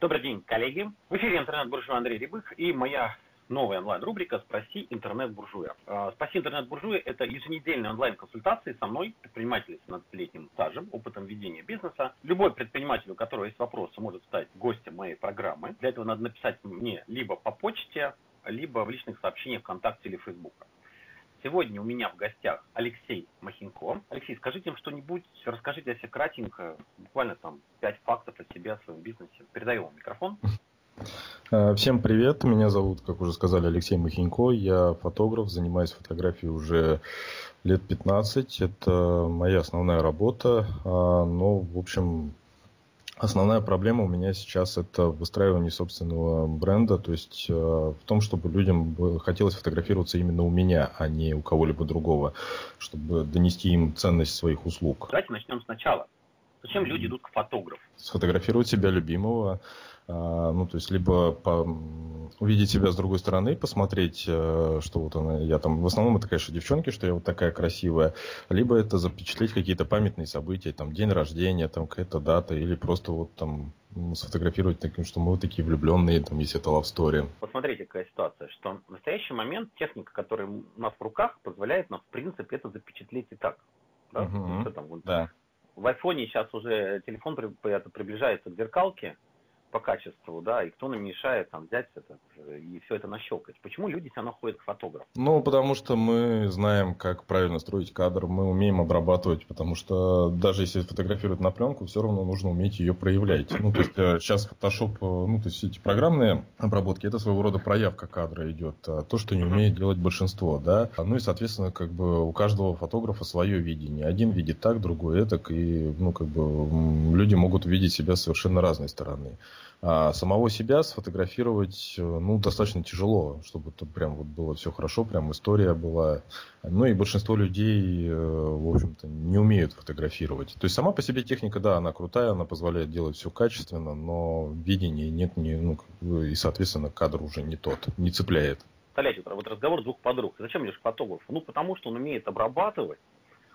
Добрый день, коллеги. В эфире интернет-буржуя Андрей Рябых и моя новая онлайн-рубрика «Спроси интернет-буржуя». А, «Спроси интернет-буржуя» – это еженедельные онлайн-консультации со мной, предпринимателем с 15-летним стажем, опытом ведения бизнеса. Любой предприниматель, у которого есть вопросы, может стать гостем моей программы. Для этого надо написать мне либо по почте, либо в личных сообщениях ВКонтакте или Фейсбука. Сегодня у меня в гостях Алексей Махинко. Алексей, скажите им что-нибудь, расскажите о себе кратенько, буквально там пять фактов о себе, о своем бизнесе. Передаю вам микрофон. Э, всем привет, меня зовут, как уже сказали, Алексей Махинько, я фотограф, занимаюсь фотографией уже лет 15, это моя основная работа, а, но, в общем, Основная проблема у меня сейчас это выстраивание собственного бренда, то есть э, в том, чтобы людям хотелось фотографироваться именно у меня, а не у кого-либо другого, чтобы донести им ценность своих услуг. Давайте начнем сначала. Зачем люди идут к фотографу? Сфотографировать себя любимого, ну, то есть, либо по, увидеть себя с другой стороны, посмотреть, э, что вот она, я там, в основном это, конечно, девчонки, что я вот такая красивая, либо это запечатлеть какие-то памятные события, там, день рождения, там, какая-то дата, или просто вот там сфотографировать таким, что мы вот такие влюбленные, там, если это love story. Посмотрите, какая ситуация, что в настоящий момент техника, которая у нас в руках, позволяет нам, в принципе, это запечатлеть и так. Да? Угу. Что там, вот, да. В айфоне сейчас уже телефон при, приближается к зеркалке, по качеству, да, и кто нам мешает там взять это и все это нащелкать. Почему люди все равно ходят к фотографу? Ну, потому что мы знаем, как правильно строить кадр, мы умеем обрабатывать, потому что даже если фотографировать на пленку, все равно нужно уметь ее проявлять. Ну, то есть сейчас Photoshop, э, ну, то есть эти программные обработки, это своего рода проявка кадра идет, а то, что не умеет делать большинство, да. Ну и, соответственно, как бы у каждого фотографа свое видение. Один видит так, другой так, и, ну, как бы люди могут увидеть себя совершенно разной стороны. А самого себя сфотографировать, э, ну, достаточно тяжело, чтобы это прям вот было все хорошо, прям история была. Ну и большинство людей, э, в общем-то, не умеют фотографировать. То есть сама по себе техника, да, она крутая, она позволяет делать все качественно, но видения нет, не, ну, и, соответственно, кадр уже не тот, не цепляет. Представляете, вот разговор двух подруг. Зачем идешь к фотографу? Ну, потому что он умеет обрабатывать,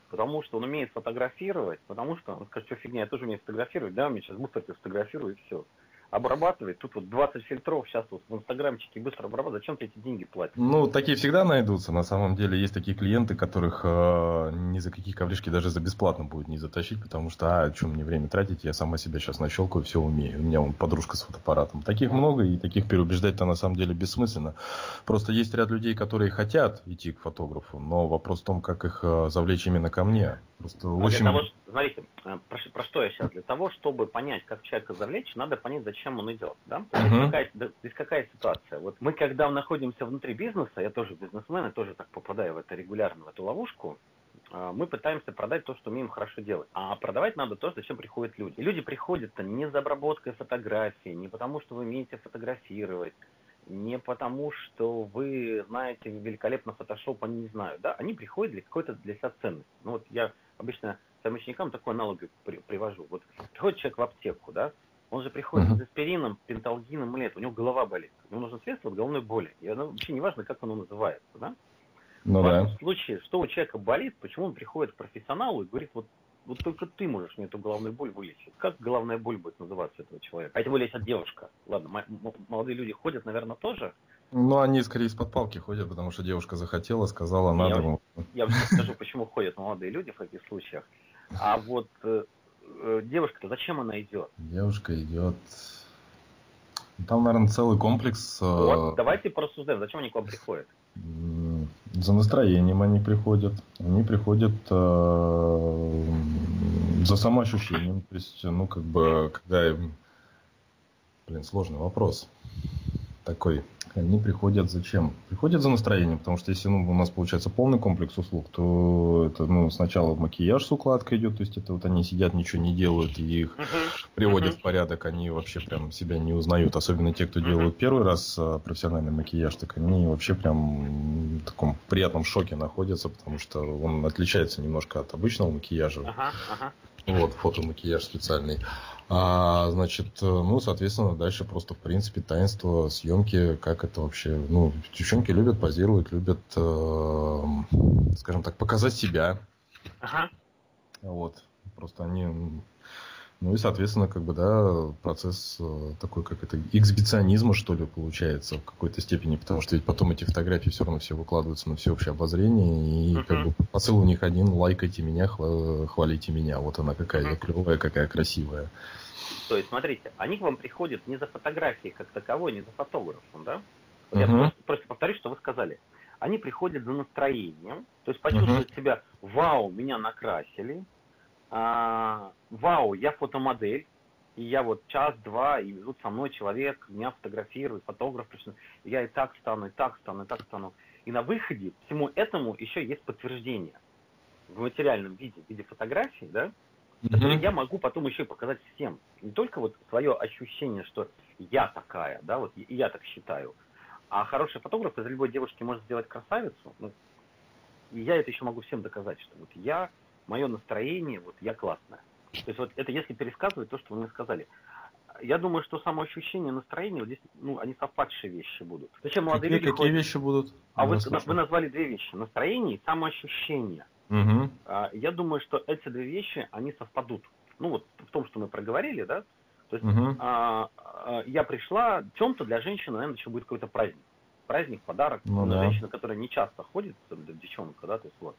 потому что он умеет фотографировать, потому что он скажет, что фигня, я тоже умею фотографировать, да, мне сейчас быстро сфотографирую и все обрабатывает. Тут вот 20 фильтров, сейчас вот в инстаграмчике быстро обрабатывать. Зачем ты эти деньги платишь? Ну, такие всегда найдутся. На самом деле есть такие клиенты, которых э, ни за какие ковришки даже за бесплатно будет не затащить, потому что, а, что мне время тратить, я сама себя сейчас нащелкаю, все умею. У меня вон подружка с фотоаппаратом. Таких много, и таких переубеждать-то на самом деле бессмысленно. Просто есть ряд людей, которые хотят идти к фотографу, но вопрос в том, как их э, завлечь именно ко мне. Просто а очень... того, смотрите, э, про, про что я сейчас? Для того, чтобы понять, как человека завлечь, надо понять, зачем он идет. Да? Uh-huh. какая, здесь какая ситуация? Вот мы, когда находимся внутри бизнеса, я тоже бизнесмен, я тоже так попадаю в это регулярно, в эту ловушку, э, мы пытаемся продать то, что умеем хорошо делать. А продавать надо то, зачем приходят люди. И люди приходят-то не за обработкой фотографии, не потому, что вы умеете фотографировать, не потому, что вы знаете великолепно фотошоп, они не знают, да, они приходят для какой-то для себя ценности. Ну вот я обычно своим ученикам такой аналог при, привожу. Вот приходит человек в аптеку, да, он же приходит uh-huh. с аспирином, пенталгином или это, у него голова болит. Ему нужно средство от головной боли. И оно вообще не важно, как оно называется, да? Ну, в этом да. случае, что у человека болит, почему он приходит к профессионалу и говорит, вот, вот только ты можешь мне эту головную боль вылечить. Как головная боль будет называться этого человека? А тем более, если девушка. Ладно, молодые люди ходят, наверное, тоже. Ну, они скорее из-под палки ходят, потому что девушка захотела, сказала, надо. Я, я скажу, почему ходят молодые люди в таких случаях. А вот э, девушка-то зачем она идет? Девушка идет. Там, наверное, целый комплекс. Э, вот, давайте порассуждаем, зачем они к вам приходят? За настроением они приходят. Они приходят э, за самоощущением. То есть, ну, как бы, когда им... Блин, сложный вопрос такой они приходят зачем? Приходят за настроением, потому что если ну, у нас получается полный комплекс услуг, то это ну, сначала макияж с укладкой идет, то есть это вот они сидят, ничего не делают, и их uh-huh. приводят uh-huh. в порядок, они вообще прям себя не узнают, особенно те, кто uh-huh. делают первый раз а, профессиональный макияж, так они вообще прям в таком приятном шоке находятся, потому что он отличается немножко от обычного макияжа. Uh-huh. Uh-huh. Вот, фотомакияж специальный. А, значит, ну, соответственно, дальше просто, в принципе, таинство съемки, как это вообще, ну, девчонки любят, позируют, любят, э, скажем так, показать себя. Ага. Вот, просто они Ну и, соответственно, как бы, да, процесс э, такой, как это, эксбиционизма, что ли, получается в какой-то степени, потому что ведь потом эти фотографии все равно все выкладываются на всеобщее обозрение, и uh-huh. как бы посыл у них один, лайкайте меня, хвалите меня, вот она какая uh-huh. клевая, какая красивая. То есть, смотрите, они к вам приходят не за фотографией как таковой, не за фотографом, да? Uh-huh. Я просто, просто повторюсь, что вы сказали. Они приходят за настроением, то есть почувствовать uh-huh. себя, вау, меня накрасили, а, вау, я фотомодель, и я вот час-два, и тут со мной человек, меня фотографирует, фотограф, я и так стану, и так стану, и так стану. И на выходе всему этому еще есть подтверждение в материальном виде, в виде фотографий, да, mm-hmm. которые я могу потом еще и показать всем. Не только вот свое ощущение, что я такая, да, вот и я так считаю, а хороший фотограф из любой девушки может сделать красавицу, ну, и я это еще могу всем доказать, что вот я мое настроение, вот я классная. То есть вот это если пересказывать то, что вы мне сказали. Я думаю, что самоощущение, настроение, вот здесь, ну, они совпадшие вещи будут. Зачем молодые какие, люди Какие ходят? вещи будут? А вот вы назвали две вещи. Настроение и самоощущение. Угу. Я думаю, что эти две вещи, они совпадут. Ну вот в том, что мы проговорили, да? То есть угу. а, а, я пришла, в чем-то для женщины, наверное, еще будет какой-то праздник. Праздник, подарок. Ну, да. Женщина, которая не часто ходит, девчонка, да, то есть вот.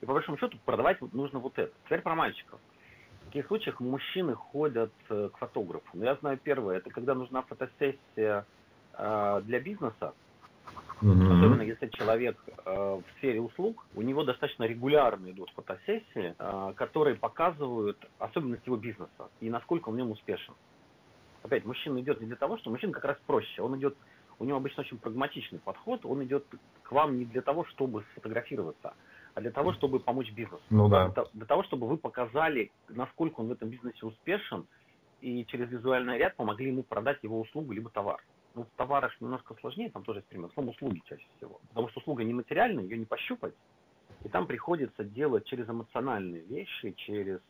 И по большому счету продавать нужно вот это. Теперь про мальчиков. В таких случаях мужчины ходят э, к фотографу. Но я знаю первое, это когда нужна фотосессия э, для бизнеса. Mm-hmm. Особенно если человек э, в сфере услуг, у него достаточно регулярно идут фотосессии, э, которые показывают особенность его бизнеса и насколько он в нем успешен. Опять, мужчина идет не для того, что мужчина как раз проще. Он идет, у него обычно очень прагматичный подход, он идет к вам не для того, чтобы сфотографироваться, а для того, чтобы помочь бизнесу. Ну, да. для, для того, чтобы вы показали, насколько он в этом бизнесе успешен, и через визуальный ряд помогли ему продать его услугу либо товар. Ну, в товарах немножко сложнее, там тоже есть пример. В услуги чаще всего. Потому что услуга нематериальная, ее не пощупать. И там приходится делать через эмоциональные вещи, через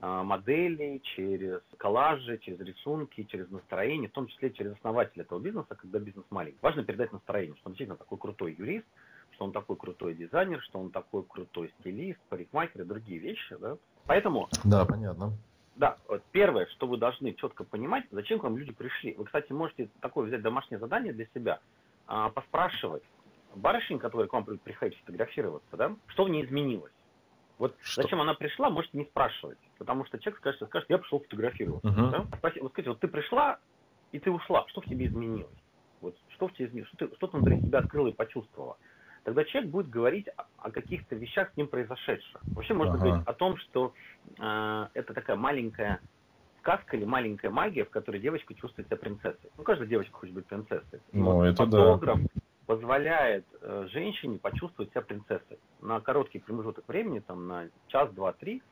модели, через коллажи, через рисунки, через настроение, в том числе через основателя этого бизнеса, когда бизнес маленький. Важно передать настроение, что он действительно такой крутой юрист, что он такой крутой дизайнер, что он такой крутой стилист, парикмахер и другие вещи, да. Поэтому... Да, понятно. Да, вот первое, что вы должны четко понимать, зачем к вам люди пришли. Вы, кстати, можете такое взять домашнее задание для себя, а, поспрашивать барышень, которая к вам приходит фотографироваться, да, что в ней изменилось. Вот что? зачем она пришла, можете не спрашивать. Потому что человек скажет, скажет я пришел фотографироваться. Uh-huh. Да? Спроси, вот скажите, вот ты пришла, и ты ушла, что в тебе изменилось? Вот что в тебе изменилось? Что ты, что ты внутри себя открыла и почувствовала? тогда человек будет говорить о каких-то вещах с ним произошедших. Вообще можно ага. говорить о том, что э, это такая маленькая сказка или маленькая магия, в которой девочка чувствует себя принцессой. Ну, каждая девочка хочет быть принцессой. Ну, вот это фотограф да. Позволяет э, женщине почувствовать себя принцессой на короткий промежуток времени, там на час, два, три,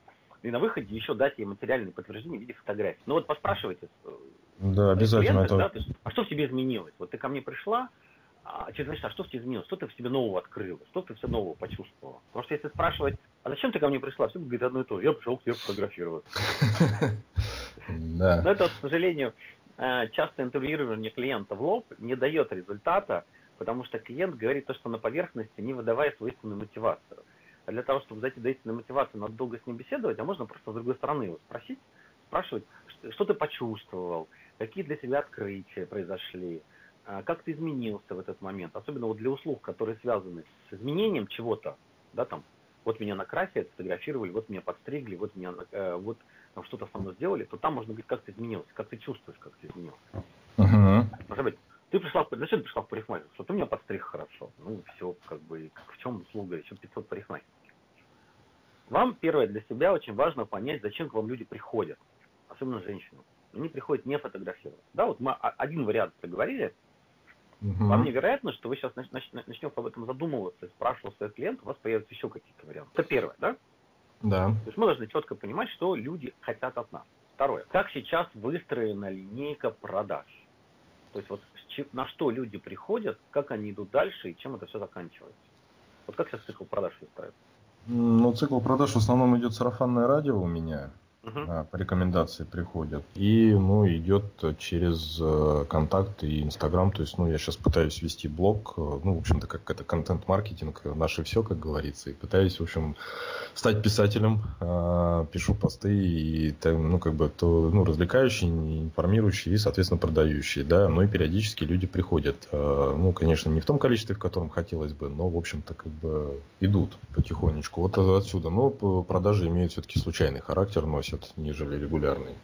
и на выходе еще дать ей материальное подтверждение в виде фотографий. Ну вот поспрашивайте. Э, да, обязательно. Это... Да, есть, а что в тебе изменилось? Вот ты ко мне пришла, а через значит, а что в тебе изменилось? Что ты в себе нового открыла? Что ты все нового почувствовала? Потому что если спрашивать, а зачем ты ко мне пришла? Все будет одно и то же. Я пришел к тебе фотографироваться. Да. Но это, к сожалению, э, часто интервьюирование клиента в лоб не дает результата, потому что клиент говорит то, что на поверхности, не выдавая свою истинную мотивацию. А для того, чтобы зайти до истинной мотивации, надо долго с ним беседовать, а можно просто с другой стороны его спросить, спрашивать, что ты почувствовал, какие для себя открытия произошли, а, как ты изменился в этот момент, особенно вот для услуг, которые связаны с изменением чего-то, да, там, вот меня накрасили, сфотографировали, вот меня подстригли, вот меня, э, вот там, что-то со мной сделали, то там можно говорить, как ты изменился, как ты чувствуешь, как ты изменился. Uh-huh. Может быть, ты пришла, зачем ты пришла в парикмахер? Что ты меня подстриг хорошо. Ну, все, как бы, в чем услуга, еще 500 парикмахеров. Вам, первое, для себя очень важно понять, зачем к вам люди приходят, особенно женщины. Они приходят не фотографировать. Да, вот мы один вариант проговорили, Угу. Вам невероятно, что вы сейчас начнете об этом задумываться, спрашивать своих клиентов, у вас появятся еще какие-то варианты. Это первое, да? Да. То есть мы должны четко понимать, что люди хотят от нас. Второе. Как сейчас выстроена линейка продаж? То есть вот на что люди приходят, как они идут дальше и чем это все заканчивается. Вот как сейчас цикл продаж выстраивается? Ну, цикл продаж в основном идет сарафанное радио у меня. Uh-huh. По рекомендации приходят. И, ну, идет через э, контакты и Инстаграм. То есть, ну, я сейчас пытаюсь вести блог. Э, ну, в общем-то, как это контент-маркетинг, наше все, как говорится. И пытаюсь, в общем, стать писателем. Пишу посты и, ну, как бы, то, ну, развлекающие, информирующие и, соответственно, продающие, да. Ну, и периодически люди приходят. Ну, конечно, не в том количестве, в котором хотелось бы, но, в общем-то, как бы идут потихонечку. Вот отсюда. Но продажи имеют все-таки случайный характер, носят носят, нежели регулярный.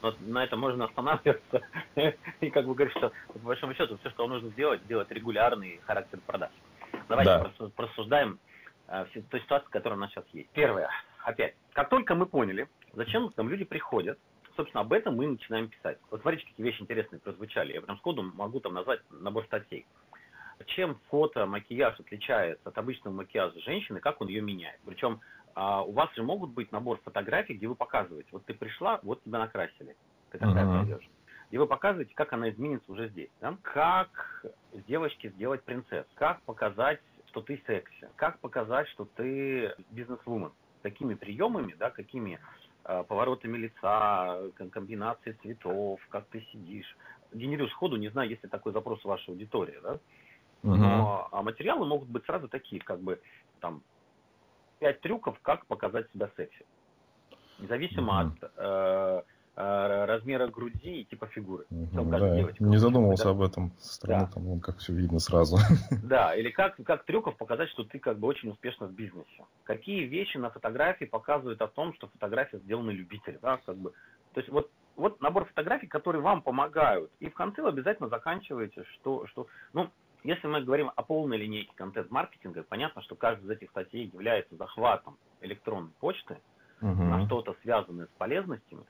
Вот на этом можно останавливаться и как бы говорить, что по большому счету все, что нужно сделать, сделать регулярный характер продаж. Давайте да. просуждаем э, ту ситуацию, которая у нас сейчас есть. Первое, опять, как только мы поняли, зачем там люди приходят, собственно, об этом мы начинаем писать. Вот смотрите, какие вещи интересные прозвучали. Я прям сходу могу там назвать набор статей. Чем фото, макияж отличается от обычного макияжа женщины, как он ее меняет. Причем а у вас же могут быть набор фотографий, где вы показываете, вот ты пришла, вот тебя накрасили, ты такая uh-huh. придешь. И вы показываете, как она изменится уже здесь. Да? Как с девочки сделать принцесс, как показать, что ты секси, как показать, что ты бизнес-вумен. Такими приемами, да, какими э, поворотами лица, комбинацией цветов, как ты сидишь. Генерирую сходу, не знаю, есть ли такой запрос у вашей аудитории, да? Uh-huh. Но, а материалы могут быть сразу такие, как бы там пять трюков, как показать себя секси. Независимо mm-hmm. от э, э, размера груди и типа фигуры. Mm-hmm, да, девочка, не задумывался да? об этом со стороны, да. там, вон, как все видно сразу. Да, или как, как трюков показать, что ты как бы очень успешно в бизнесе. Какие вещи на фотографии показывают о том, что фотография сделана любителем. Да, как бы. То есть вот вот набор фотографий, которые вам помогают. И в конце вы обязательно заканчиваете, что, что ну, если мы говорим о полной линейке контент-маркетинга, понятно, что каждая из этих статей является захватом электронной почты угу. на что-то связанное с полезностями.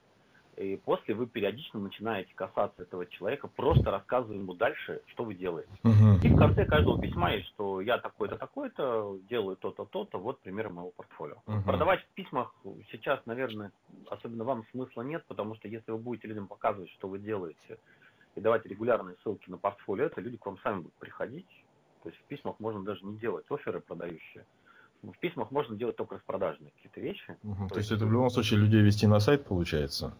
И после вы периодично начинаете касаться этого человека, просто рассказывая ему дальше, что вы делаете. Угу. И в конце каждого письма есть, что я такой-то, такой-то, делаю то-то, то-то, вот примеры моего портфолио. Угу. Продавать в письмах сейчас, наверное, особенно вам смысла нет, потому что если вы будете людям показывать, что вы делаете, и давать регулярные ссылки на портфолио, это люди к вам сами будут приходить. То есть в письмах можно даже не делать оферы продающие. В письмах можно делать только распродажные какие-то вещи. Угу. То, то есть, есть это в любом случае людей вести на сайт получается?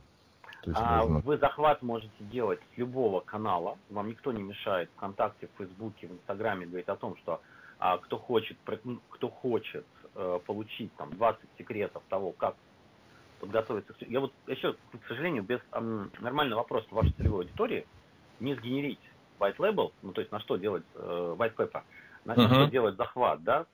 То есть а можно... Вы захват можете делать с любого канала. Вам никто не мешает ВКонтакте, в Фейсбуке, в Инстаграме говорить о том, что а, кто хочет, кто хочет э, получить там 20 секретов того, как подготовиться. Я вот еще, к сожалению, без э, нормального вопроса вашей целевой аудитории, не сгенерить white label, ну то есть на что делать э, white paper, на uh-huh. что делать захват, да,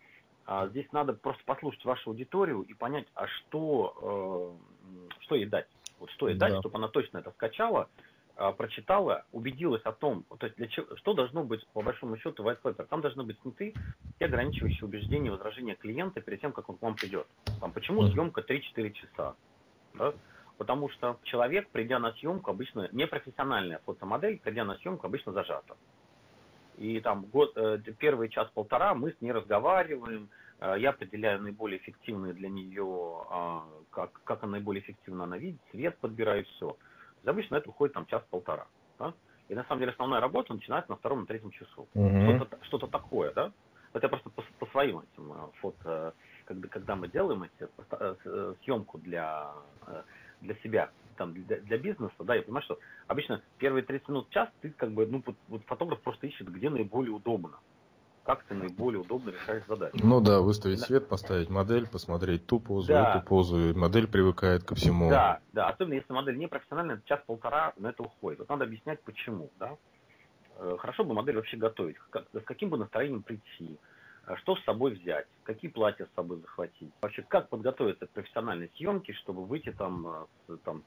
а здесь надо просто послушать вашу аудиторию и понять, а что, э, что ей дать. Вот что ей да. дать, чтобы она точно это скачала, э, прочитала, убедилась о том, то есть для чего, что должно быть по большому счету white paper. Там должны быть сняты все ограничивающие убеждения, возражения клиента перед тем, как он к вам придет. Там, почему съемка 3-4 часа? Да? Потому что человек, придя на съемку, обычно непрофессиональная фотомодель, придя на съемку, обычно зажата. И там год, э, первый час-полтора мы с ней разговариваем, э, я определяю наиболее эффективные для нее, а, как, как она наиболее эффективно она видит, цвет подбираю, все. Обычно это уходит там час-полтора. Да? И на самом деле основная работа начинается на втором, на третьем часу. Угу. Что-то, что-то такое, да? Это я просто по, по своим этим э, фото, когда, когда мы делаем эти съемку для для себя, там, для, для бизнеса, да, я понимаю, что обычно первые 30 минут, час ты как бы, ну, вот, фотограф просто ищет, где наиболее удобно. Как ты наиболее удобно решаешь задачу. Ну да, выставить да. свет, поставить модель, посмотреть ту позу, да. эту позу, и модель привыкает ко всему. Да, да, особенно если модель не профессиональная, час-полтора на это уходит. Вот надо объяснять, почему, да. Э, хорошо бы модель вообще готовить, как, с каким бы настроением прийти, что с собой взять, какие платья с собой захватить. Вообще, как подготовиться к профессиональной съемке, чтобы выйти там, э, с, там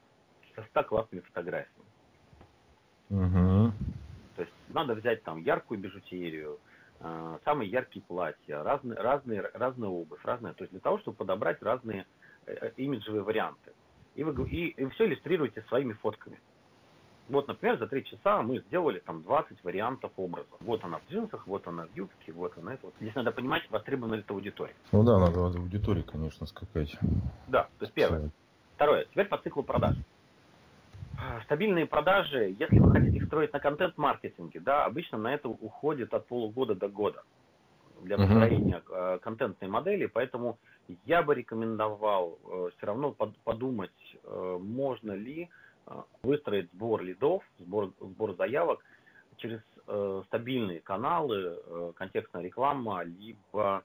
со 100 классными фотографиями. Угу. То есть надо взять там яркую бижутерию, э, самые яркие платья, разные, разные, разные обувь, разные, то есть для того, чтобы подобрать разные э, имиджевые варианты. И вы и, и все иллюстрируете своими фотками. Вот, например, за три часа мы сделали там 20 вариантов образа. Вот она в джинсах, вот она в юбке, вот она это. Вот. Здесь надо понимать, востребована ли это аудитория. Ну да, надо в аудитории, конечно, скакать. Да, то есть первое. Второе, теперь по циклу продаж. Стабильные продажи, если вы хотите их строить на контент-маркетинге, да, обычно на это уходит от полугода до года. для построения uh-huh. контентной модели, поэтому я бы рекомендовал э, все равно подумать, э, можно ли выстроить сбор лидов, сбор, сбор заявок через стабильные каналы, контекстная реклама, либо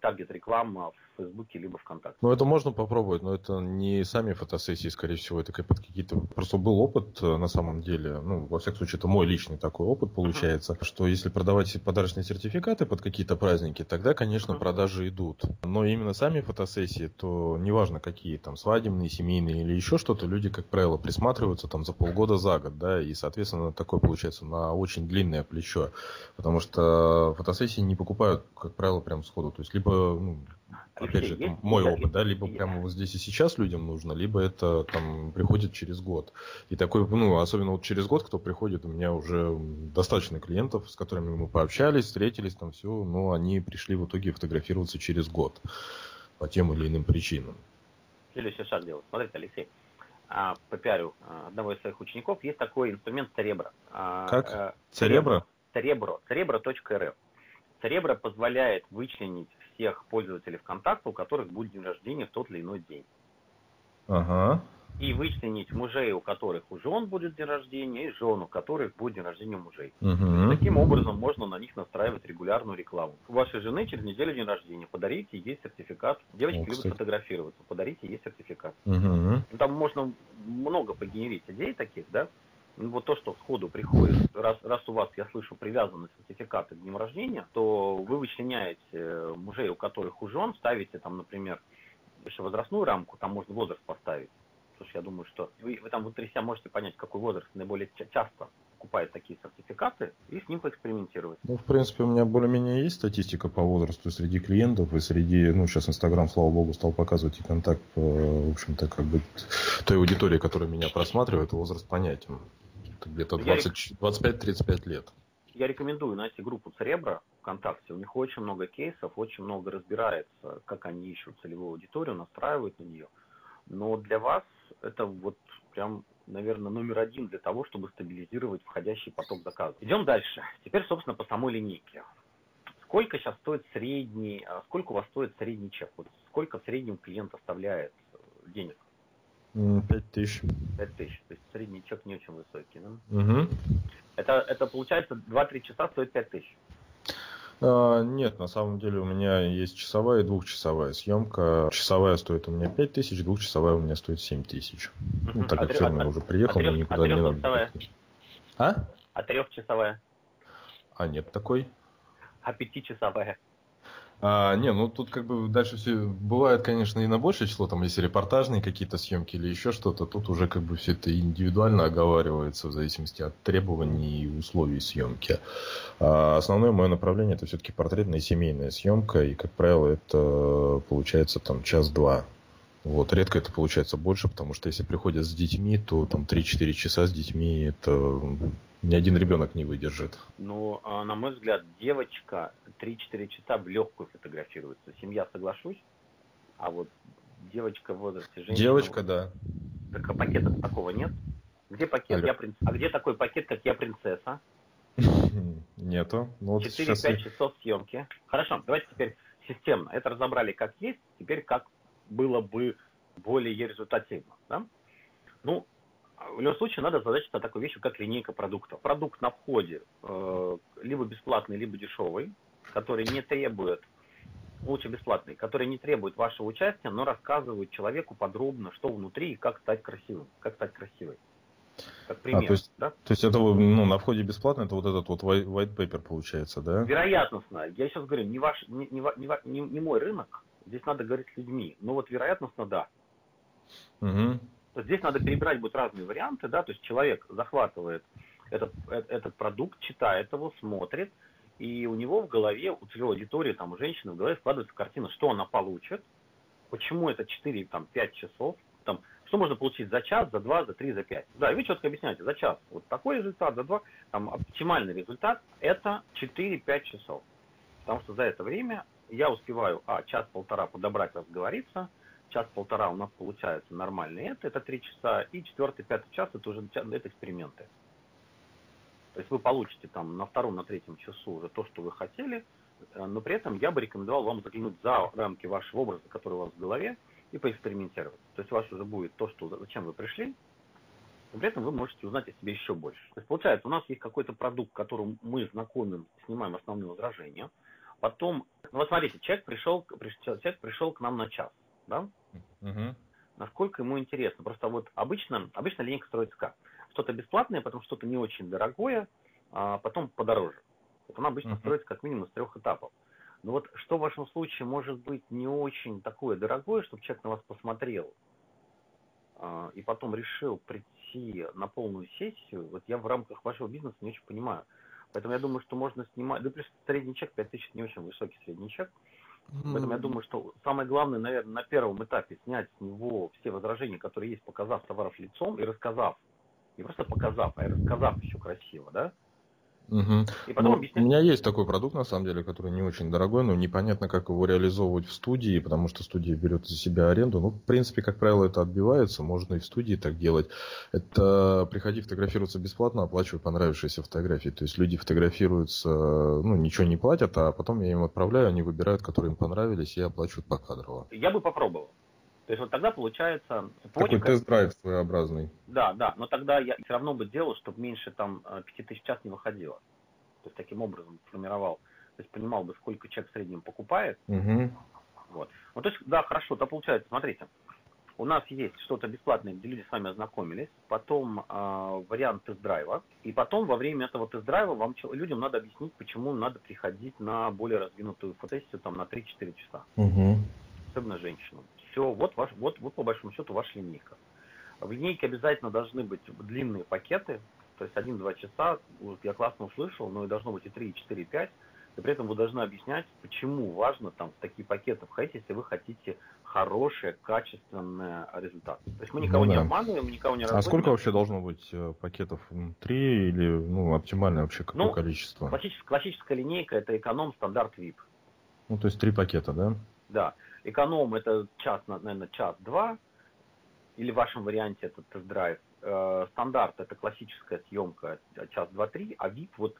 таргет реклама в Фейсбуке либо ВКонтакте. Ну, это можно попробовать, но это не сами фотосессии, скорее всего, это под какие-то... Просто был опыт э, на самом деле, ну, во всяком случае, это мой личный такой опыт получается, uh-huh. что если продавать подарочные сертификаты под какие-то праздники, тогда, конечно, uh-huh. продажи идут. Но именно сами фотосессии, то неважно какие, там, свадебные, семейные или еще что-то, люди, как правило, присматриваются там за полгода, за год, да, и, соответственно, такое получается на очень длинное плечо, потому что фотосессии не покупают, как правило, прям сходу, то есть либо ну, опять же, это мой опыт, да, либо прямо вот здесь и сейчас людям нужно, либо это там приходит через год. И такой, ну, особенно вот через год, кто приходит, у меня уже достаточно клиентов, с которыми мы пообщались, встретились, там все, но они пришли в итоге фотографироваться через год по тем или иным причинам. Следующий шаг делать. Смотрите, Алексей, а, по пиарю а, одного из своих учеников есть такой инструмент Церебро. А, как? Церебро? Церебро. Церебро.рф. Церебро позволяет вычленить всех пользователей ВКонтакте, у которых будет день рождения в тот или иной день. Ага. И вычленить мужей, у которых у жен будет день рождения, и жен, у которых будет день рождения мужей. Угу. Таким образом можно на них настраивать регулярную рекламу. У вашей жены через неделю день рождения. Подарите ей сертификат. Девочки О, любят фотографироваться. Подарите ей сертификат. Угу. Там можно много погенерить идей таких, да? Ну, вот то, что сходу приходит, раз, раз у вас, я слышу, привязаны сертификаты к дню рождения, то вы вычленяете мужей, у которых у жен, ставите там, например, возрастную рамку, там можно возраст поставить. Потому что я думаю, что вы, вы там внутри себя можете понять, какой возраст наиболее часто покупает такие сертификаты и с ним поэкспериментировать. Ну, в принципе, у меня более-менее есть статистика по возрасту среди клиентов и среди, ну, сейчас Инстаграм, слава богу, стал показывать и контакт, э, в общем-то, как бы той аудитории, которая меня просматривает, возраст понятен где-то 25-35 лет. Я рекомендую найти группу Церебра ВКонтакте. У них очень много кейсов, очень много разбирается, как они ищут целевую аудиторию, настраивают на нее. Но для вас это вот прям, наверное, номер один для того, чтобы стабилизировать входящий поток заказов. Идем дальше. Теперь, собственно, по самой линейке. Сколько сейчас стоит средний, а сколько у вас стоит средний чек? Вот сколько в среднем клиент оставляет денег? Пять тысяч. Пять тысяч. То есть средний чек не очень высокий, да? Угу. Это, это получается 2-3 часа стоит пять тысяч. А, нет, на самом деле у меня есть часовая и двухчасовая съемка. Часовая стоит у меня пять тысяч, двухчасовая у меня стоит семь тысяч. Ну, так как а, фирма а, уже приехала, а, никуда а не надо. А? А трехчасовая? А нет такой. А пятичасовая? А, не, ну тут как бы дальше все бывает, конечно, и на большее число, там, если репортажные какие-то съемки или еще что-то, тут уже как бы все это индивидуально оговаривается в зависимости от требований и условий съемки. А основное мое направление это все-таки портретная семейная съемка, и, как правило, это получается там час-два вот, редко это получается больше, потому что если приходят с детьми, то там 3-4 часа с детьми это ни один ребенок не выдержит. Ну, а, на мой взгляд, девочка 3-4 часа в легкую фотографируется. Семья, соглашусь. А вот девочка в возрасте женщины... Девочка, да. Так, а пакета такого нет? Где пакет? Я принц... А где такой пакет, как я принцесса? Нету. Ну, 4-5 сейчас... часов съемки. Хорошо, давайте теперь системно. Это разобрали как есть, теперь как было бы более результативно. Да? Ну, в любом случае надо задачиться такой вещью, как линейка продуктов. Продукт на входе э, либо бесплатный, либо дешевый, который не требует, лучше бесплатный, который не требует вашего участия, но рассказывает человеку подробно, что внутри и как стать красивым, как стать красивой. Как пример, а, то, есть, да? то есть это ну, на входе бесплатно, это вот этот вот white paper получается, да? Вероятностно. Я сейчас говорю, не, ваш, не, не, не, не мой рынок, Здесь надо говорить с людьми. Но вот вероятностно да. Угу. Здесь надо перебирать будут разные варианты, да, то есть человек захватывает этот, э, этот продукт, читает его, смотрит, и у него в голове, у целевой аудитории, там, у женщины в голове складывается картина, что она получит, почему это 4, там, 5 часов, там, что можно получить за час, за два, за три, за пять. Да, и вы четко объясняете, за час вот такой результат, за два, там, оптимальный результат это 4-5 часов. Потому что за это время я успеваю, а, час-полтора подобрать, разговориться, час-полтора у нас получается нормально это, это три часа, и четвертый, пятый час это уже это эксперименты. То есть вы получите там на втором, на третьем часу уже то, что вы хотели, но при этом я бы рекомендовал вам заглянуть за рамки вашего образа, который у вас в голове, и поэкспериментировать. То есть у вас уже будет то, что, зачем вы пришли, но при этом вы можете узнать о себе еще больше. То есть получается, у нас есть какой-то продукт, которым мы знакомим, снимаем основные возражения. Потом, ну вот смотрите, человек пришел, человек пришел к нам на час, да? Угу. Насколько ему интересно. Просто вот обычно, обычно линейка строится как? Что-то бесплатное, потом что-то не очень дорогое, а потом подороже. Вот она обычно uh строится как минимум из трех этапов. Но вот что в вашем случае может быть не очень такое дорогое, чтобы человек на вас посмотрел, а, и потом решил прийти на полную сессию, вот я в рамках вашего бизнеса не очень понимаю. Поэтому я думаю, что можно снимать, да плюс средний чек 5000 не очень высокий средний чек. Поэтому я думаю, что самое главное, наверное, на первом этапе снять с него все возражения, которые есть, показав товаров лицом и рассказав. Не просто показав, а и рассказав еще красиво, да? Угу. И потом ну, объяснять. У меня есть такой продукт, на самом деле, который не очень дорогой, но непонятно, как его реализовывать в студии, потому что студия берет за себя аренду. Ну, в принципе, как правило, это отбивается, можно и в студии так делать. Это приходи фотографироваться бесплатно, оплачивай понравившиеся фотографии. То есть люди фотографируются, ну, ничего не платят, а потом я им отправляю, они выбирают, которые им понравились, и оплачивают покадрово. Я бы попробовал. То есть вот тогда получается. Такой тест-драйв своеобразный. Да, да, но тогда я все равно бы делал, чтобы меньше там 5000 час не выходило. То есть таким образом формировал, то есть понимал бы, сколько человек в среднем покупает. Угу. Вот. Ну, то есть, да, хорошо, то получается, смотрите, у нас есть что-то бесплатное, где люди с вами ознакомились, потом э, вариант тест-драйва, и потом во время этого тест-драйва вам людям надо объяснить, почему надо приходить на более раздвинутую фотосессию там на 3-4 часа. Угу. Особенно женщинам все, вот, ваш, вот, вот по большому счету ваша линейка. В линейке обязательно должны быть длинные пакеты, то есть 1-2 часа, я классно услышал, но и должно быть и 3, и 4, и 5. И при этом вы должны объяснять, почему важно там в такие пакеты входить, если вы хотите хороший, качественный результат. То есть мы никого ну, да. не обманываем, никого не. А сколько вообще должно быть э, пакетов? Три или ну, оптимальное вообще какое ну, количество? Классическая, классическая линейка это эконом, стандарт, VIP. Ну, то есть три пакета, да? Да. Эконом это час, наверное, час-два, или в вашем варианте это тест-драйв. Э, стандарт это классическая съемка час, два, три, а VIP вот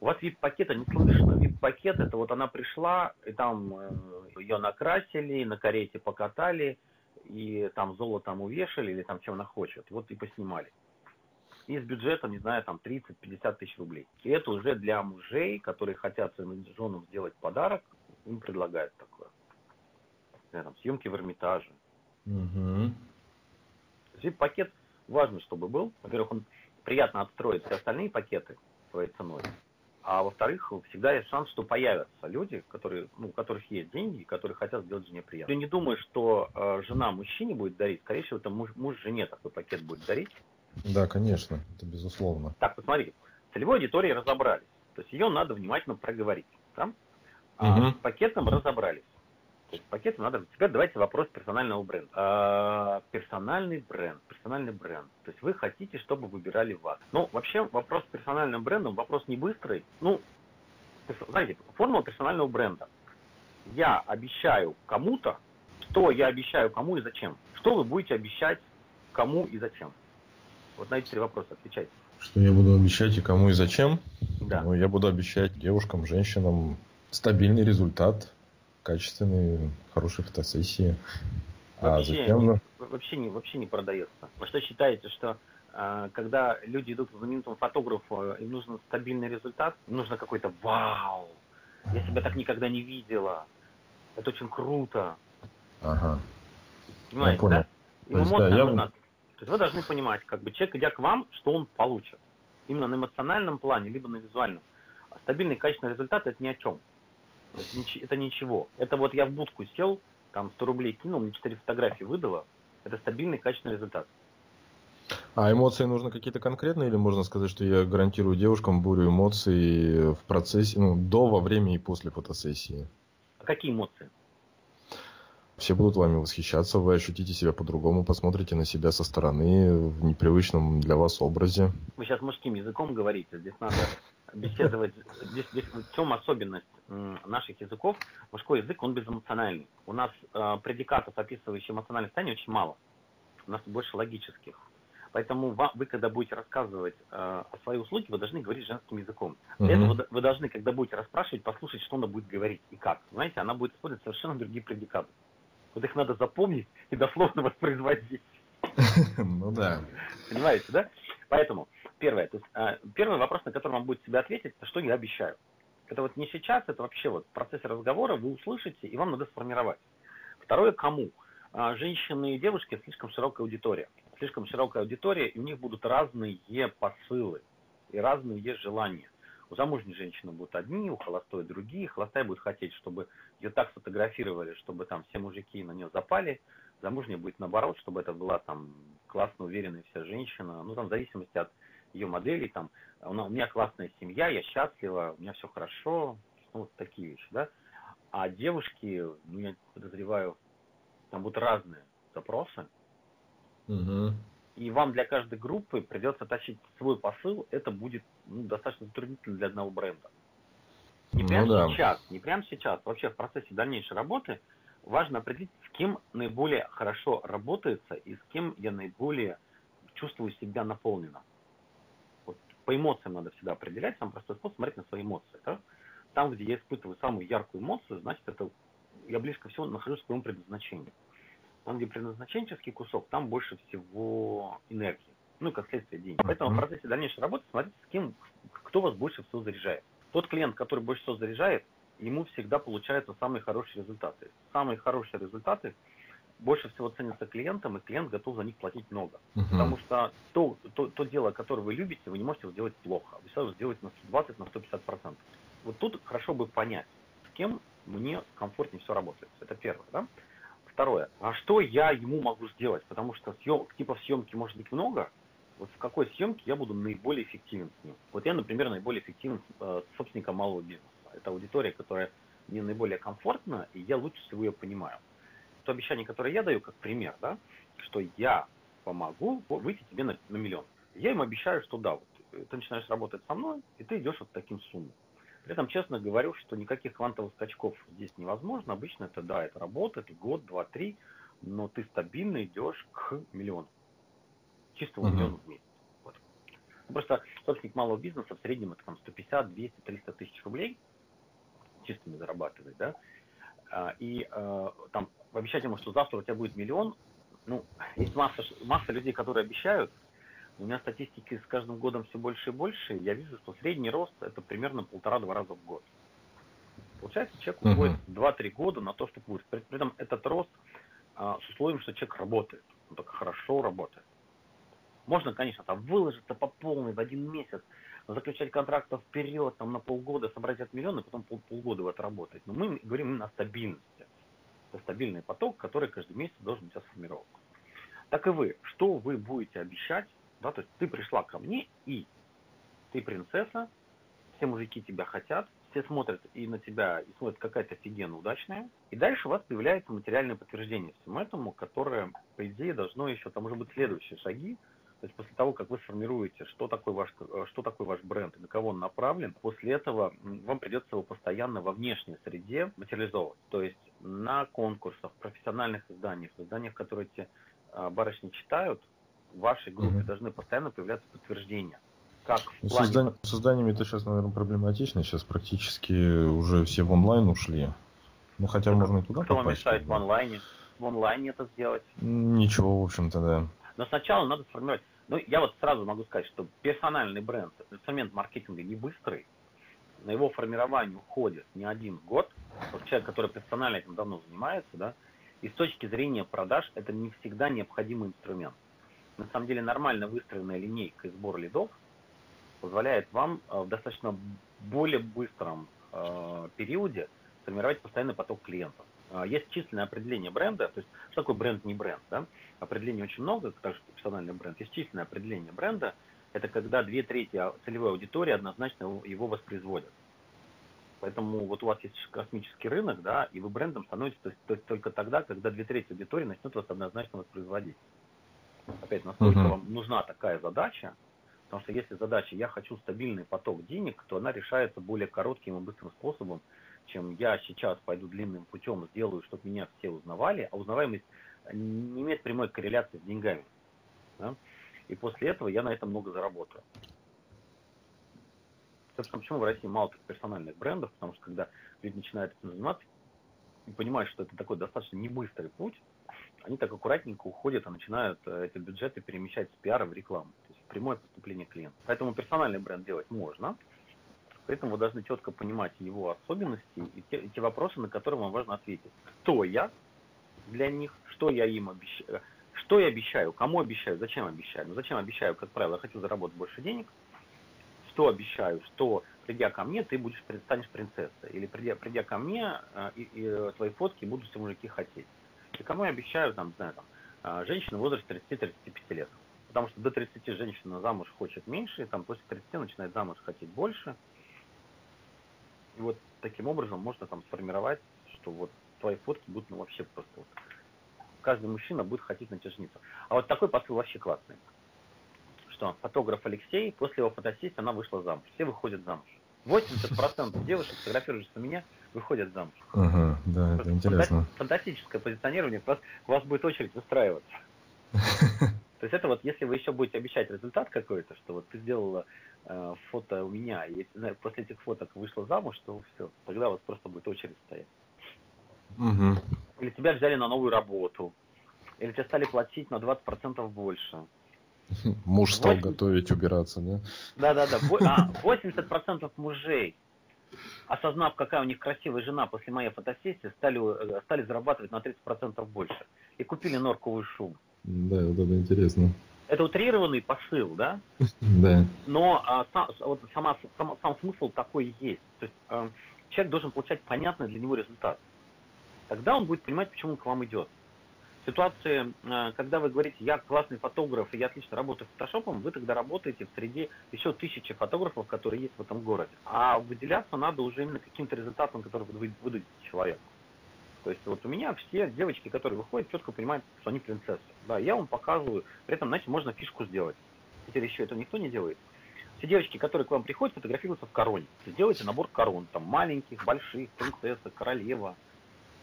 у вас VIP-пакета не слышно. VIP-пакет это вот она пришла, и там э, ее накрасили, на карете покатали, и там золотом увешали, или там чем она хочет. Вот и поснимали. И с бюджетом, не знаю, там 30-50 тысяч рублей. И это уже для мужей, которые хотят своим женам сделать подарок, им предлагают такое там, съемки в Эрмитаже. Угу. пакет важно, чтобы был. Во-первых, он приятно отстроит все остальные пакеты своей ценой. А во-вторых, всегда есть шанс, что появятся люди, которые, ну, у которых есть деньги, которые хотят сделать жене приятно. Я не думаю, что э, жена мужчине будет дарить. Скорее всего, это муж, муж жене такой пакет будет дарить. Да, конечно, это безусловно. Так, посмотри, целевой аудитории разобрались. То есть ее надо внимательно проговорить. Да? А угу. с пакетом разобрались. То есть пакету надо... Теперь давайте вопрос персонального бренда. А, персональный бренд. Персональный бренд. То есть вы хотите, чтобы выбирали вас. Ну, вообще вопрос с персональным брендом, вопрос не быстрый. Ну, знаете, формула персонального бренда. Я обещаю кому-то, что я обещаю кому и зачем. Что вы будете обещать кому и зачем? Вот на эти три вопроса отвечайте. Что я буду обещать и кому и зачем? Да. Ну, я буду обещать девушкам, женщинам стабильный результат, качественные, хорошие фотосессии. А вообще, а затем... не, вообще, не, вообще не продается. Вы что считаете, что э, когда люди идут к знаменитому фотографу, им нужен стабильный результат, нужно какой-то вау, я себя так никогда не видела, это очень круто. Ага. Понимаете, я понял. да? Ему то есть, да, я... нужно... То есть вы должны понимать, как бы человек, идя к вам, что он получит. Именно на эмоциональном плане, либо на визуальном. А стабильный качественный результат это ни о чем. Это ничего. Это вот я в будку сел, там 100 рублей кинул, мне 4 фотографии выдало. Это стабильный, качественный результат. А эмоции нужно какие-то конкретные, или можно сказать, что я гарантирую девушкам бурю эмоций в процессе, ну, до, во время и после фотосессии? А какие эмоции? Все будут вами восхищаться, вы ощутите себя по-другому, посмотрите на себя со стороны в непривычном для вас образе. Вы сейчас мужским языком говорите, здесь надо беседовать. Здесь, здесь в чем особенность наших языков? Мужской язык, он безэмоциональный. У нас э, предикатов, описывающих эмоциональное состояние, очень мало. У нас больше логических. Поэтому вам, вы, когда будете рассказывать э, о своей услуге, вы должны говорить женским языком. Для mm-hmm. этого вы должны, когда будете расспрашивать, послушать, что она будет говорить и как. Знаете, она будет использовать совершенно другие предикаты. Вот их надо запомнить и дословно воспроизводить. Ну да. Понимаете, да? Поэтому, первое, то есть, э, первый вопрос, на который вам будет себя ответить, это что я обещаю. Это вот не сейчас, это вообще вот в процессе разговора вы услышите, и вам надо сформировать. Второе, кому? А, женщины и девушки слишком широкая аудитория. Слишком широкая аудитория, и у них будут разные посылы и разные желания. У замужней женщины будут одни, у холостой другие. Холостая будет хотеть, чтобы ее так сфотографировали, чтобы там все мужики на нее запали. Замужняя будет наоборот, чтобы это была там классно уверенная вся женщина. Ну, там в зависимости от ее моделей, там, у меня классная семья, я счастлива, у меня все хорошо, ну, вот такие вещи, да. А девушки, ну, я подозреваю, там будут разные запросы. Угу. И вам для каждой группы придется тащить свой посыл. Это будет ну, достаточно затруднительно для одного бренда. Не прямо ну, да. сейчас, не прямо сейчас. Вообще в процессе дальнейшей работы важно определить, с кем наиболее хорошо работается и с кем я наиболее чувствую себя наполненным. По эмоциям надо всегда определять, самый простой способ смотреть на свои эмоции. Да? Там, где я испытываю самую яркую эмоцию, значит, это я близко всего нахожусь в своем предназначении. Там, где предназначенческий кусок, там больше всего энергии. Ну и как следствие денег. Поэтому в процессе дальнейшей работы смотрите, с кем, кто вас больше всего заряжает. Тот клиент, который больше всего заряжает, ему всегда получаются самые хорошие результаты. Самые хорошие результаты больше всего ценятся клиентам, и клиент готов за них платить много. Uh-huh. Потому что то, то, то дело, которое вы любите, вы не можете сделать плохо. Вы сразу сделаете на 120, на 150 процентов. Вот тут хорошо бы понять, с кем мне комфортнее все работает. Это первое. Да? Второе. А что я ему могу сделать? Потому что съем, типов съемки может быть много. Вот в какой съемке я буду наиболее эффективен с ним? Вот я, например, наиболее эффективен с э, собственником малого бизнеса. Это аудитория, которая мне наиболее комфортна, и я лучше всего ее понимаю. То обещание, которое я даю как пример, да, что я помогу выйти тебе на, на миллион. Я им обещаю, что да, вот, э, ты начинаешь работать со мной, и ты идешь вот таким суммам. При этом честно говорю, что никаких квантовых скачков здесь невозможно. Обычно это, да, это работает год, два, три, но ты стабильно идешь к миллиону. Чистого uh-huh. миллиона в месяц. Вот. Просто собственник малого бизнеса в среднем это там 150, 200, 300 тысяч рублей чистыми зарабатывает, да. А, и э, там обещать ему, что завтра у тебя будет миллион, ну, есть масса, масса людей, которые обещают, у меня статистики с каждым годом все больше и больше. Я вижу, что средний рост это примерно полтора-два раза в год. Получается, человек уходит uh-huh. 2-3 года на то, чтобы будет. При, при этом этот рост а, с условием, что человек работает. Он только хорошо работает. Можно, конечно, там выложиться по полной в один месяц, заключать контракты вперед, там на полгода собрать от миллиона, потом пол, полгода в это работать. Но мы говорим именно о стабильности. Это стабильный поток, который каждый месяц должен быть сформирован. Так и вы. Что вы будете обещать да, то есть ты пришла ко мне и ты принцесса, все мужики тебя хотят, все смотрят и на тебя, и смотрят какая-то офигенно удачная. И дальше у вас появляется материальное подтверждение всему этому, которое, по идее, должно еще, там может быть следующие шаги, то есть после того, как вы сформируете, что такое ваш, что такое ваш бренд и на кого он направлен, после этого вам придется его постоянно во внешней среде материализовывать. То есть на конкурсах, профессиональных изданиях, изданиях, которые эти а, барышни читают, в вашей группе угу. должны постоянно появляться подтверждения. Как в ну, плане... Создание, созданиями это сейчас, наверное, проблематично. Сейчас практически уже все в онлайн ушли. Ну, хотя так, можно и туда Кто попасть. Кто мешает да. в онлайне? В онлайне это сделать? Ничего, в общем-то, да. Но сначала надо сформировать. Ну, я вот сразу могу сказать, что персональный бренд, инструмент маркетинга не быстрый. На его формирование уходит не один год. Человек, который персонально этим давно занимается, да, и с точки зрения продаж это не всегда необходимый инструмент на самом деле нормально выстроенная линейка и сбор лидов позволяет вам э, в достаточно более быстром э, периоде формировать постоянный поток клиентов. Э, есть численное определение бренда, то есть что такое бренд, не бренд, да? Определений очень много, так же персональный бренд. Есть численное определение бренда, это когда две трети целевой аудитории однозначно его воспроизводят. Поэтому вот у вас есть космический рынок, да, и вы брендом становитесь то есть, то есть только тогда, когда две трети аудитории начнут вас однозначно воспроизводить опять, насколько uh-huh. вам нужна такая задача, потому что если задача «я хочу стабильный поток денег», то она решается более коротким и быстрым способом, чем я сейчас пойду длинным путем, сделаю, чтобы меня все узнавали, а узнаваемость не имеет прямой корреляции с деньгами. Да? И после этого я на этом много заработаю. Собственно, почему в России мало персональных брендов, потому что когда люди начинают этим заниматься и понимают, что это такой достаточно небыстрый путь, они так аккуратненько уходят и начинают э, эти бюджеты перемещать с пиара в рекламу, то есть в прямое поступление клиента. Поэтому персональный бренд делать можно, поэтому вы должны четко понимать его особенности и те, и те вопросы, на которые вам важно ответить. Кто я для них, что я им обещаю, что я обещаю, кому обещаю, зачем обещаю. Ну, зачем обещаю, как правило, я хочу заработать больше денег, что обещаю, что придя ко мне, ты будешь станешь принцессой. Или придя, придя ко мне, э, и, и твои фотки будут все мужики хотеть. И кому я обещаю, там, знаю, там, а, женщина в возрасте 30-35 лет. Потому что до 30 женщина замуж хочет меньше, и там после 30 начинает замуж хотеть больше. И вот таким образом можно там сформировать, что вот твои фотки будут ну, вообще просто вот. Каждый мужчина будет хотеть на жениться. А вот такой посыл вообще классный. Что фотограф Алексей, после его фотосессии она вышла замуж. Все выходят замуж. 80% девушек, фотографирующихся меня, выходят замуж. Ага, да, это интересно. Фантастическое позиционирование, у вас, у вас будет очередь устраиваться. То есть это вот, если вы еще будете обещать результат какой-то, что вот ты сделала э, фото у меня, и если после этих фоток вышла замуж, то все, тогда вас просто будет очередь стоять. Угу. Или тебя взяли на новую работу, или тебе стали платить на 20% больше. Муж стал 80... готовить, убираться, да? Да-да-да. А, 80% мужей осознав, какая у них красивая жена после моей фотосессии, стали, э, стали зарабатывать на 30% больше. И купили норковую шубу. Да, вот это интересно. Это утрированный посыл, да? Да. Но а, сам, вот сама, сам, сам смысл такой есть. То есть а, человек должен получать понятный для него результат. Тогда он будет понимать, почему он к вам идет ситуации, э, когда вы говорите, я классный фотограф и я отлично работаю фотошопом, вы тогда работаете в среде еще тысячи фотографов, которые есть в этом городе. А выделяться надо уже именно каким-то результатом, который вы выдадите человеку. То есть вот у меня все девочки, которые выходят, четко понимают, что они принцессы. Да, я вам показываю, при этом, знаете, можно фишку сделать. Теперь еще это никто не делает. Все девочки, которые к вам приходят, фотографируются в короне. Сделайте набор корон, там маленьких, больших, принцесса, королева,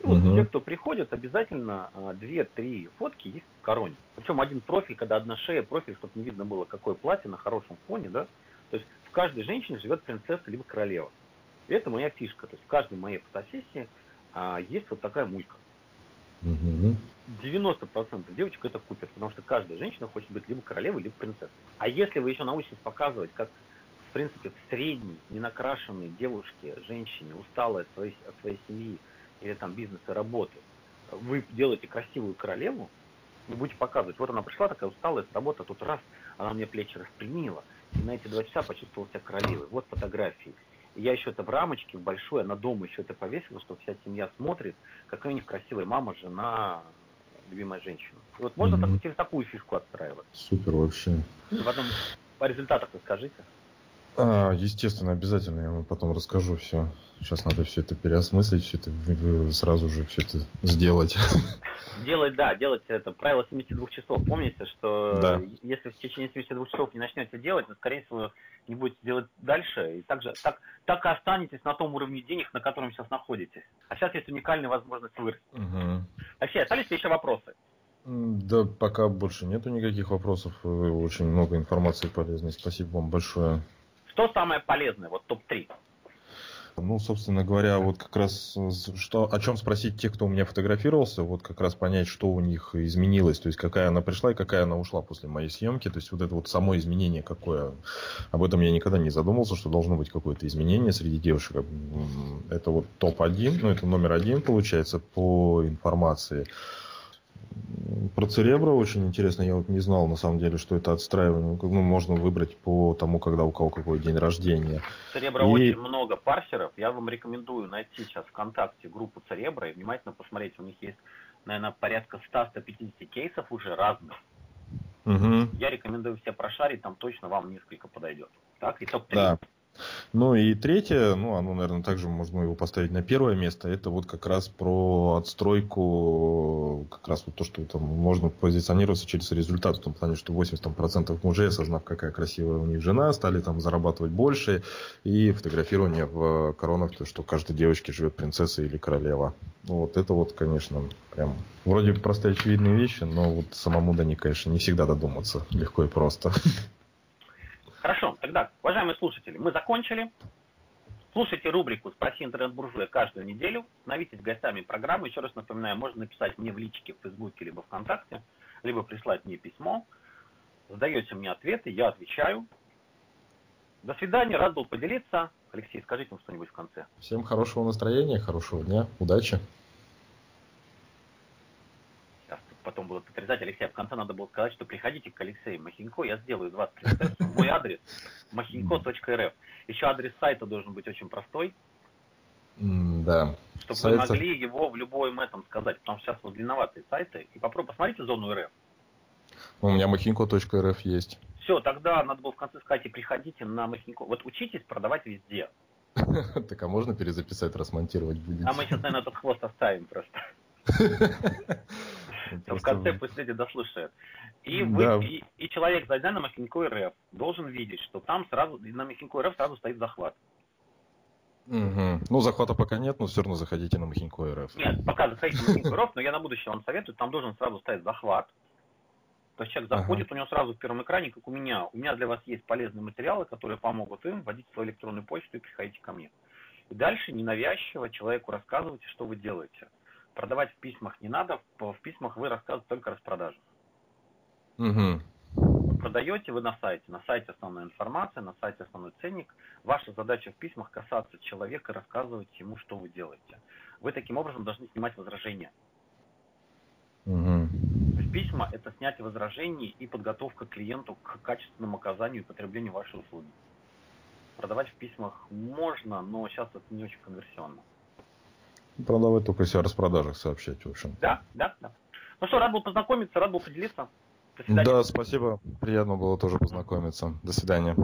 вот угу. те, кто приходят, обязательно а, две-три фотки есть в короне. Причем один профиль, когда одна шея, профиль, чтобы не видно было, какое платье на хорошем фоне, да. То есть в каждой женщине живет принцесса либо королева. И это моя фишка. То есть в каждой моей фотосессии а, есть вот такая мулька. Угу. 90% девочек это купят, потому что каждая женщина хочет быть либо королевой, либо принцессой. А если вы еще научитесь показывать, как в принципе в средней, ненакрашенной девушке, женщине, усталой от своей, от своей семьи, или там бизнеса, работы, вы делаете красивую королеву, и будете показывать, вот она пришла такая усталая с работы, а тут раз, она мне плечи распрямила, и на эти два часа почувствовал себя королевой. Вот фотографии. И я еще это в рамочке, в большой, она дома еще это повесила, что вся семья смотрит, какая у них красивая мама, жена, любимая женщина. И вот можно mm-hmm. так, через такую фишку отстраивать. Супер вообще. Потом по результатам расскажите. А, естественно, обязательно я вам потом расскажу все. Сейчас надо все это переосмыслить, все это сразу же все это сделать. Делать, да, делать это. Правило 72 часов. Помните, что да. если в течение 72 часов не начнете делать, то, скорее всего, не будете делать дальше. И также так, так и останетесь на том уровне денег, на котором сейчас находитесь. А сейчас есть уникальная возможность вырасти. Угу. Вообще, остались ли еще вопросы? Да, пока больше нету никаких вопросов. Очень много информации полезной. Спасибо вам большое. Что самое полезное? Вот топ-3. Ну, собственно говоря, вот как раз что, о чем спросить тех, кто у меня фотографировался, вот как раз понять, что у них изменилось, то есть какая она пришла и какая она ушла после моей съемки, то есть вот это вот само изменение какое, об этом я никогда не задумывался, что должно быть какое-то изменение среди девушек. Это вот топ-1, ну это номер один получается по информации. Про Церебро очень интересно, я вот не знал на самом деле, что это отстраивание. Ну, можно выбрать по тому, когда у кого какой день рождения. Церебро и... очень много парсеров. Я вам рекомендую найти сейчас ВКонтакте группу Церебро и внимательно посмотреть. У них есть, наверное, порядка 100-150 кейсов уже разных. Угу. Я рекомендую все прошарить, там точно вам несколько подойдет. Так, и топ-3. Да. Ну и третье, ну оно, наверное, также можно его поставить на первое место, это вот как раз про отстройку, как раз вот то, что там можно позиционироваться через результат, в том плане, что 80% мужей, осознав, какая красивая у них жена, стали там зарабатывать больше, и фотографирование в коронах, то, что каждой девочке живет принцесса или королева. Вот это вот, конечно, прям вроде простые очевидные вещи, но вот самому до них, конечно, не всегда додуматься легко и просто. Тогда, уважаемые слушатели, мы закончили. Слушайте рубрику «Спроси интернет-буржуя» каждую неделю. Становитесь гостями программы. Еще раз напоминаю, можно написать мне в личке в Фейсбуке либо ВКонтакте, либо прислать мне письмо. Задаете мне ответы, я отвечаю. До свидания, рад был поделиться. Алексей, скажите нам что-нибудь в конце. Всем хорошего настроения, хорошего дня, удачи. Потом будут отрезать Алексея. В конце надо было сказать, что приходите к Алексею Махинько, я сделаю из вас принцессу. Мой адрес махинько.рф. Еще адрес сайта должен быть очень простой. Да. Чтобы Сайт... вы могли его в любом этом сказать, потому что сейчас вот длинноватые сайты. И попробуй, посмотрите зону РФ. У меня махинько.рф есть. Все, тогда надо было в конце сказать, и приходите на Махинько. Вот учитесь продавать везде. Так а можно перезаписать, расмонтировать будете? А мы сейчас, наверное, этот хвост оставим просто. В конце пусть люди дослушают. И, вы, да. и, и человек, зайдя на Махинько РФ, должен видеть, что там сразу, на Махинько РФ сразу стоит захват. Угу. Ну, захвата пока нет, но все равно заходите на Махинько РФ. Нет, пока заходите на Махинько РФ, но я на будущее вам советую, там должен сразу стоять захват. То есть человек заходит, ага. у него сразу в первом экране, как у меня. У меня для вас есть полезные материалы, которые помогут им вводить свою электронную почту и приходите ко мне. И дальше ненавязчиво человеку рассказывайте, что вы делаете продавать в письмах не надо, в письмах вы рассказываете только о распродаже. Угу. Продаете вы на сайте, на сайте основная информация, на сайте основной ценник. Ваша задача в письмах касаться человека рассказывать ему, что вы делаете. Вы таким образом должны снимать возражения. Угу. Письма это снятие возражений и подготовка клиенту к качественному оказанию и потреблению вашей услуги. Продавать в письмах можно, но сейчас это не очень конверсионно. Продавать только если о распродажах сообщать, в общем. Да, да, да. Ну что, рад был познакомиться, рад был поделиться. Да, спасибо. Приятно было тоже познакомиться. До свидания.